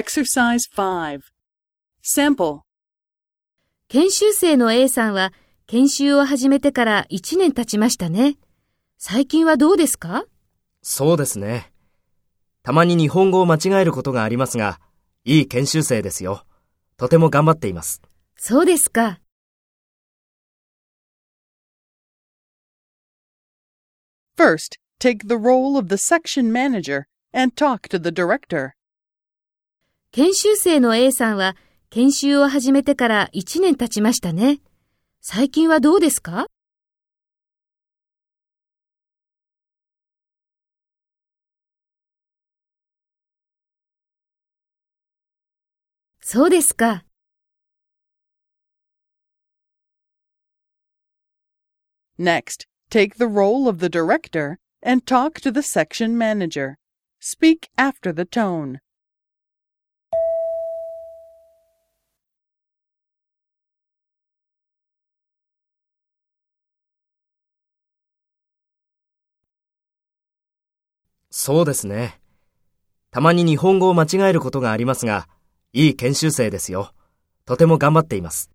Exercise 5. Sample. 研修生の A さんは研修を始めてから1年経ちましたね。最近はどうですか？そうですね。たまに日本語を間違えることがありますが、いい研修生ですよ。とても頑張っています。そうですか。First, take the role of the section manager and talk to the director. 研修生の A さんは研修を始めてから1年経ちましたね。最近はどうですかそうですか。Next, take the role of the director and talk to the section manager. Speak after the tone. そうですね。たまに日本語を間違えることがありますが、いい研修生ですよ。とても頑張っています。